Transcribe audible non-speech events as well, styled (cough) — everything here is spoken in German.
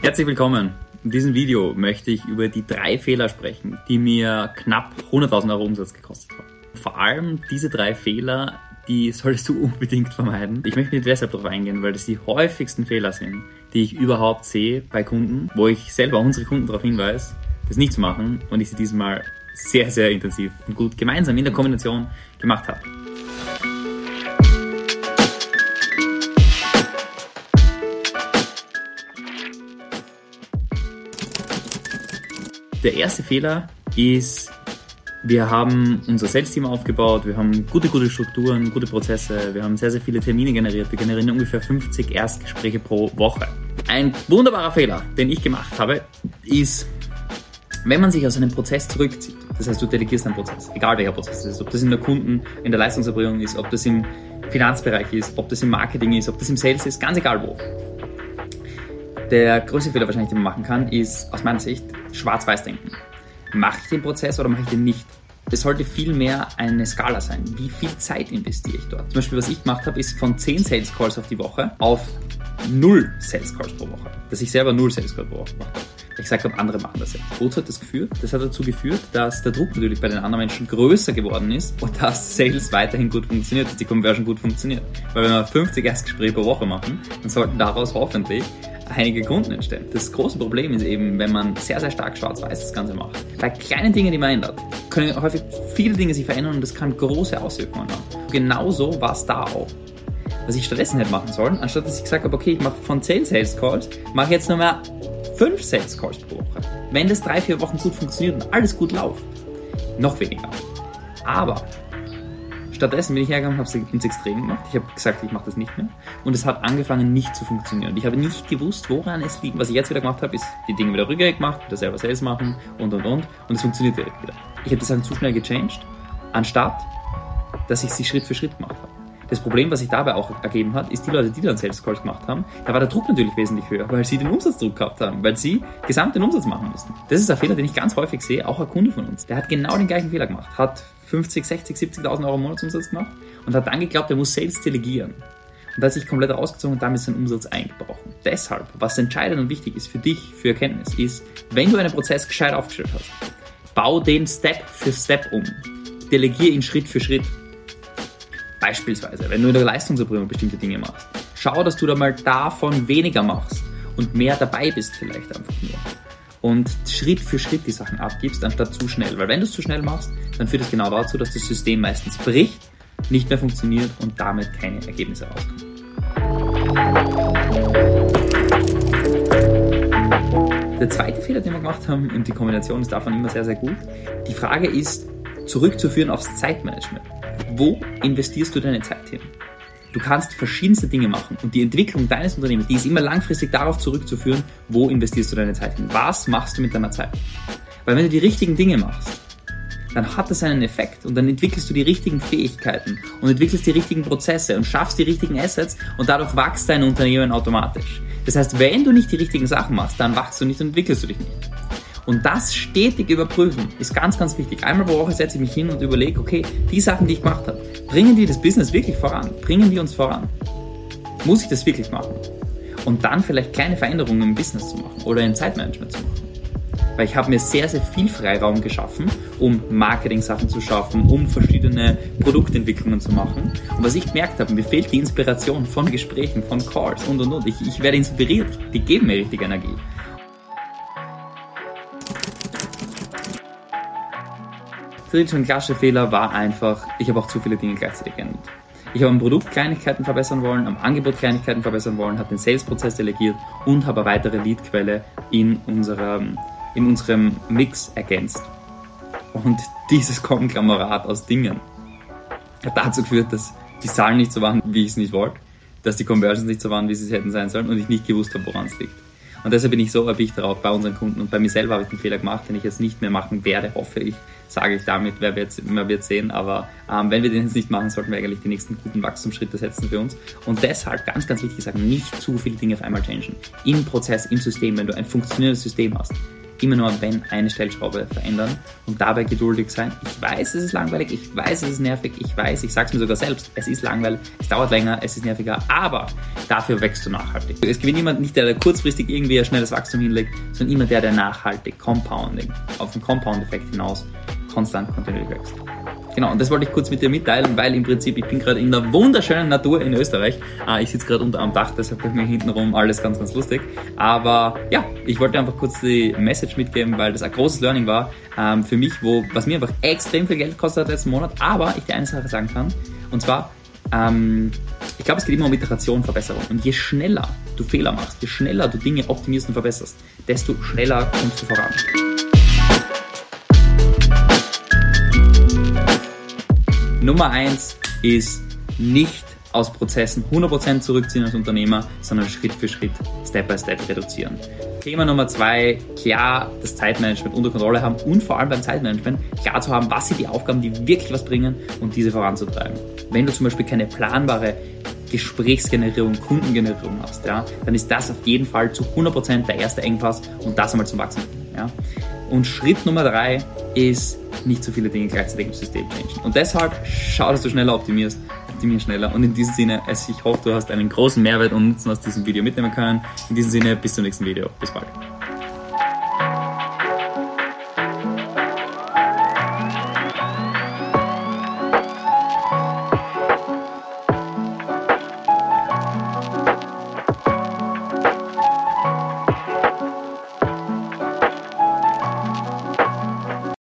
Herzlich willkommen. In diesem Video möchte ich über die drei Fehler sprechen, die mir knapp 100.000 Euro Umsatz gekostet haben. Vor allem diese drei Fehler, die solltest du (laughs) unbedingt vermeiden. Ich möchte nicht deshalb darauf eingehen, weil das die häufigsten Fehler sind, die ich überhaupt sehe bei Kunden, wo ich selber unsere Kunden darauf hinweise, das nicht zu machen und ich sie diesmal sehr, sehr intensiv und gut gemeinsam in der Kombination gemacht habe. Der erste Fehler ist, wir haben unser Sales-Team aufgebaut, wir haben gute, gute Strukturen, gute Prozesse, wir haben sehr, sehr viele Termine generiert, wir generieren ungefähr 50 Erstgespräche pro Woche. Ein wunderbarer Fehler, den ich gemacht habe, ist, wenn man sich aus einem Prozess zurückzieht, das heißt, du delegierst einen Prozess, egal welcher Prozess es ist, ob das in der Kunden, in der Leistungserbringung ist, ob das im Finanzbereich ist, ob das im Marketing ist, ob das im Sales ist, ganz egal wo. Der größte Fehler wahrscheinlich, den man machen kann, ist aus meiner Sicht schwarz-weiß denken. Mache ich den Prozess oder mache ich den nicht? Es sollte viel mehr eine Skala sein. Wie viel Zeit investiere ich dort? Zum Beispiel, was ich gemacht habe, ist von 10 Sales Calls auf die Woche auf 0 Sales Calls pro Woche. Dass ich selber 0 Sales Calls pro Woche gemacht habe. Ich gesagt habe, andere machen das jetzt. Wozu hat das geführt? Das hat dazu geführt, dass der Druck natürlich bei den anderen Menschen größer geworden ist und dass Sales weiterhin gut funktioniert, dass die Conversion gut funktioniert. Weil wenn wir 50 Erstgespräche pro Woche machen, dann sollten daraus hoffentlich einige Kunden entstehen. Das große Problem ist eben, wenn man sehr, sehr stark schwarz-weiß das Ganze macht. Bei kleinen Dingen, die man ändert, können häufig viele Dinge sich verändern und das kann große Auswirkungen haben. Genauso war es da auch. Was ich stattdessen hätte machen sollen, anstatt dass ich gesagt habe, okay, ich mache von 10 Sales Calls, mache ich jetzt nur mehr 5 Sales Calls pro Woche. Wenn das drei, vier Wochen gut funktioniert und alles gut läuft, noch weniger. Aber Stattdessen bin ich hergegangen und habe es ins Extrem gemacht. Ich habe gesagt, ich mache das nicht mehr. Und es hat angefangen nicht zu funktionieren. Ich habe nicht gewusst, woran es liegt. Was ich jetzt wieder gemacht habe, ist die Dinge wieder rückgängig gemacht, wieder selber Sales machen und und und. Und es funktioniert direkt wieder. Ich habe die Sachen zu schnell gechanged, anstatt dass ich sie Schritt für Schritt gemacht habe. Das Problem, was sich dabei auch ergeben hat, ist die Leute, die dann Sales Calls gemacht haben, da war der Druck natürlich wesentlich höher, weil sie den Umsatzdruck gehabt haben, weil sie gesamt den Umsatz machen mussten. Das ist ein Fehler, den ich ganz häufig sehe, auch ein Kunde von uns. Der hat genau den gleichen Fehler gemacht, hat 50, 60, 70.000 Euro Monatsumsatz gemacht und hat dann geglaubt, er muss Sales delegieren. Und hat sich komplett rausgezogen und damit seinen Umsatz eingebrochen. Deshalb, was entscheidend und wichtig ist für dich, für Erkenntnis, ist, wenn du einen Prozess gescheit aufgestellt hast, bau den Step für Step um. Delegier ihn Schritt für Schritt. Beispielsweise, wenn du in der Leistungserbringung bestimmte Dinge machst, schau, dass du da mal davon weniger machst und mehr dabei bist vielleicht einfach nur und Schritt für Schritt die Sachen abgibst, anstatt zu schnell. Weil wenn du es zu schnell machst, dann führt es genau dazu, dass das System meistens bricht, nicht mehr funktioniert und damit keine Ergebnisse rauskommen. Der zweite Fehler, den wir gemacht haben, und die Kombination ist davon immer sehr, sehr gut, die Frage ist zurückzuführen aufs Zeitmanagement. Wo investierst du deine Zeit hin? Du kannst verschiedenste Dinge machen und die Entwicklung deines Unternehmens, die ist immer langfristig darauf zurückzuführen, wo investierst du deine Zeit hin? Was machst du mit deiner Zeit? Weil wenn du die richtigen Dinge machst, dann hat das einen Effekt und dann entwickelst du die richtigen Fähigkeiten und entwickelst die richtigen Prozesse und schaffst die richtigen Assets und dadurch wächst dein Unternehmen automatisch. Das heißt, wenn du nicht die richtigen Sachen machst, dann wachst du nicht und entwickelst du dich nicht. Und das stetig überprüfen ist ganz, ganz wichtig. Einmal pro Woche setze ich mich hin und überlege, okay, die Sachen, die ich gemacht habe, bringen die das Business wirklich voran? Bringen die uns voran? Muss ich das wirklich machen? Und dann vielleicht kleine Veränderungen im Business zu machen oder im Zeitmanagement zu machen. Weil ich habe mir sehr, sehr viel Freiraum geschaffen, um Marketing-Sachen zu schaffen, um verschiedene Produktentwicklungen zu machen. Und was ich gemerkt habe, mir fehlt die Inspiration von Gesprächen, von Calls und und und. Ich, ich werde inspiriert. Die geben mir richtig Energie. Dritte und klassische Fehler war einfach, ich habe auch zu viele Dinge gleichzeitig geändert. Ich habe am Produkt Kleinigkeiten verbessern wollen, am Angebot Kleinigkeiten verbessern wollen, habe den Sales-Prozess delegiert und habe eine weitere Lead-Quelle in, unserem, in unserem Mix ergänzt. Und dieses Konglomerat aus Dingen hat dazu geführt, dass die Zahlen nicht so waren, wie ich es nicht wollte, dass die Conversions nicht so waren, wie sie es hätten sein sollen und ich nicht gewusst habe, woran es liegt. Und deshalb bin ich so erpicht darauf bei unseren Kunden und bei mir selber habe ich den Fehler gemacht, den ich jetzt nicht mehr machen werde, hoffe ich, sage ich damit, wer wird, wer wird sehen. Aber ähm, wenn wir den jetzt nicht machen, sollten wir eigentlich die nächsten guten Wachstumsschritte setzen für uns. Und deshalb, ganz, ganz wichtig sagen, nicht zu viele Dinge auf einmal changen. Im Prozess, im System, wenn du ein funktionierendes System hast, immer nur, wenn eine Stellschraube verändern und dabei geduldig sein. Ich weiß, es ist langweilig, ich weiß, es ist nervig, ich weiß, ich sag's mir sogar selbst, es ist langweilig, es dauert länger, es ist nerviger, aber dafür wächst du nachhaltig. Es gewinnt jemand nicht, der, der kurzfristig irgendwie ein schnelles Wachstum hinlegt, sondern immer der, der nachhaltig, Compounding, auf den Compound-Effekt hinaus konstant kontinuierlich wächst. Genau, und das wollte ich kurz mit dir mitteilen, weil im Prinzip ich bin gerade in der wunderschönen Natur in Österreich. Ah, ich sitze gerade unter am Dach, deshalb bei mir hintenrum alles ganz, ganz lustig. Aber ja, ich wollte einfach kurz die Message mitgeben, weil das ein großes Learning war ähm, für mich, wo, was mir einfach extrem viel Geld gekostet hat letzten Monat, aber ich dir eine Sache sagen kann, und zwar, ähm, ich glaube, es geht immer um Iteration, Verbesserung. Und je schneller du Fehler machst, je schneller du Dinge optimierst und verbesserst, desto schneller kommst du voran. Nummer eins ist nicht aus Prozessen 100% zurückziehen als Unternehmer, sondern Schritt für Schritt, Step by Step reduzieren. Thema Nummer zwei, klar das Zeitmanagement unter Kontrolle haben und vor allem beim Zeitmanagement klar zu haben, was sind die Aufgaben, die wirklich was bringen und diese voranzutreiben. Wenn du zum Beispiel keine planbare Gesprächsgenerierung, Kundengenerierung hast, ja, dann ist das auf jeden Fall zu 100% der erste Engpass und das einmal zum Wachsen. Ja. Und Schritt Nummer drei ist nicht so viele Dinge gleichzeitig im System changen. Und deshalb schau, dass du schneller optimierst, optimier schneller. Und in diesem Sinne, ich hoffe, du hast einen großen Mehrwert und Nutzen aus diesem Video mitnehmen können. In diesem Sinne, bis zum nächsten Video. Bis bald.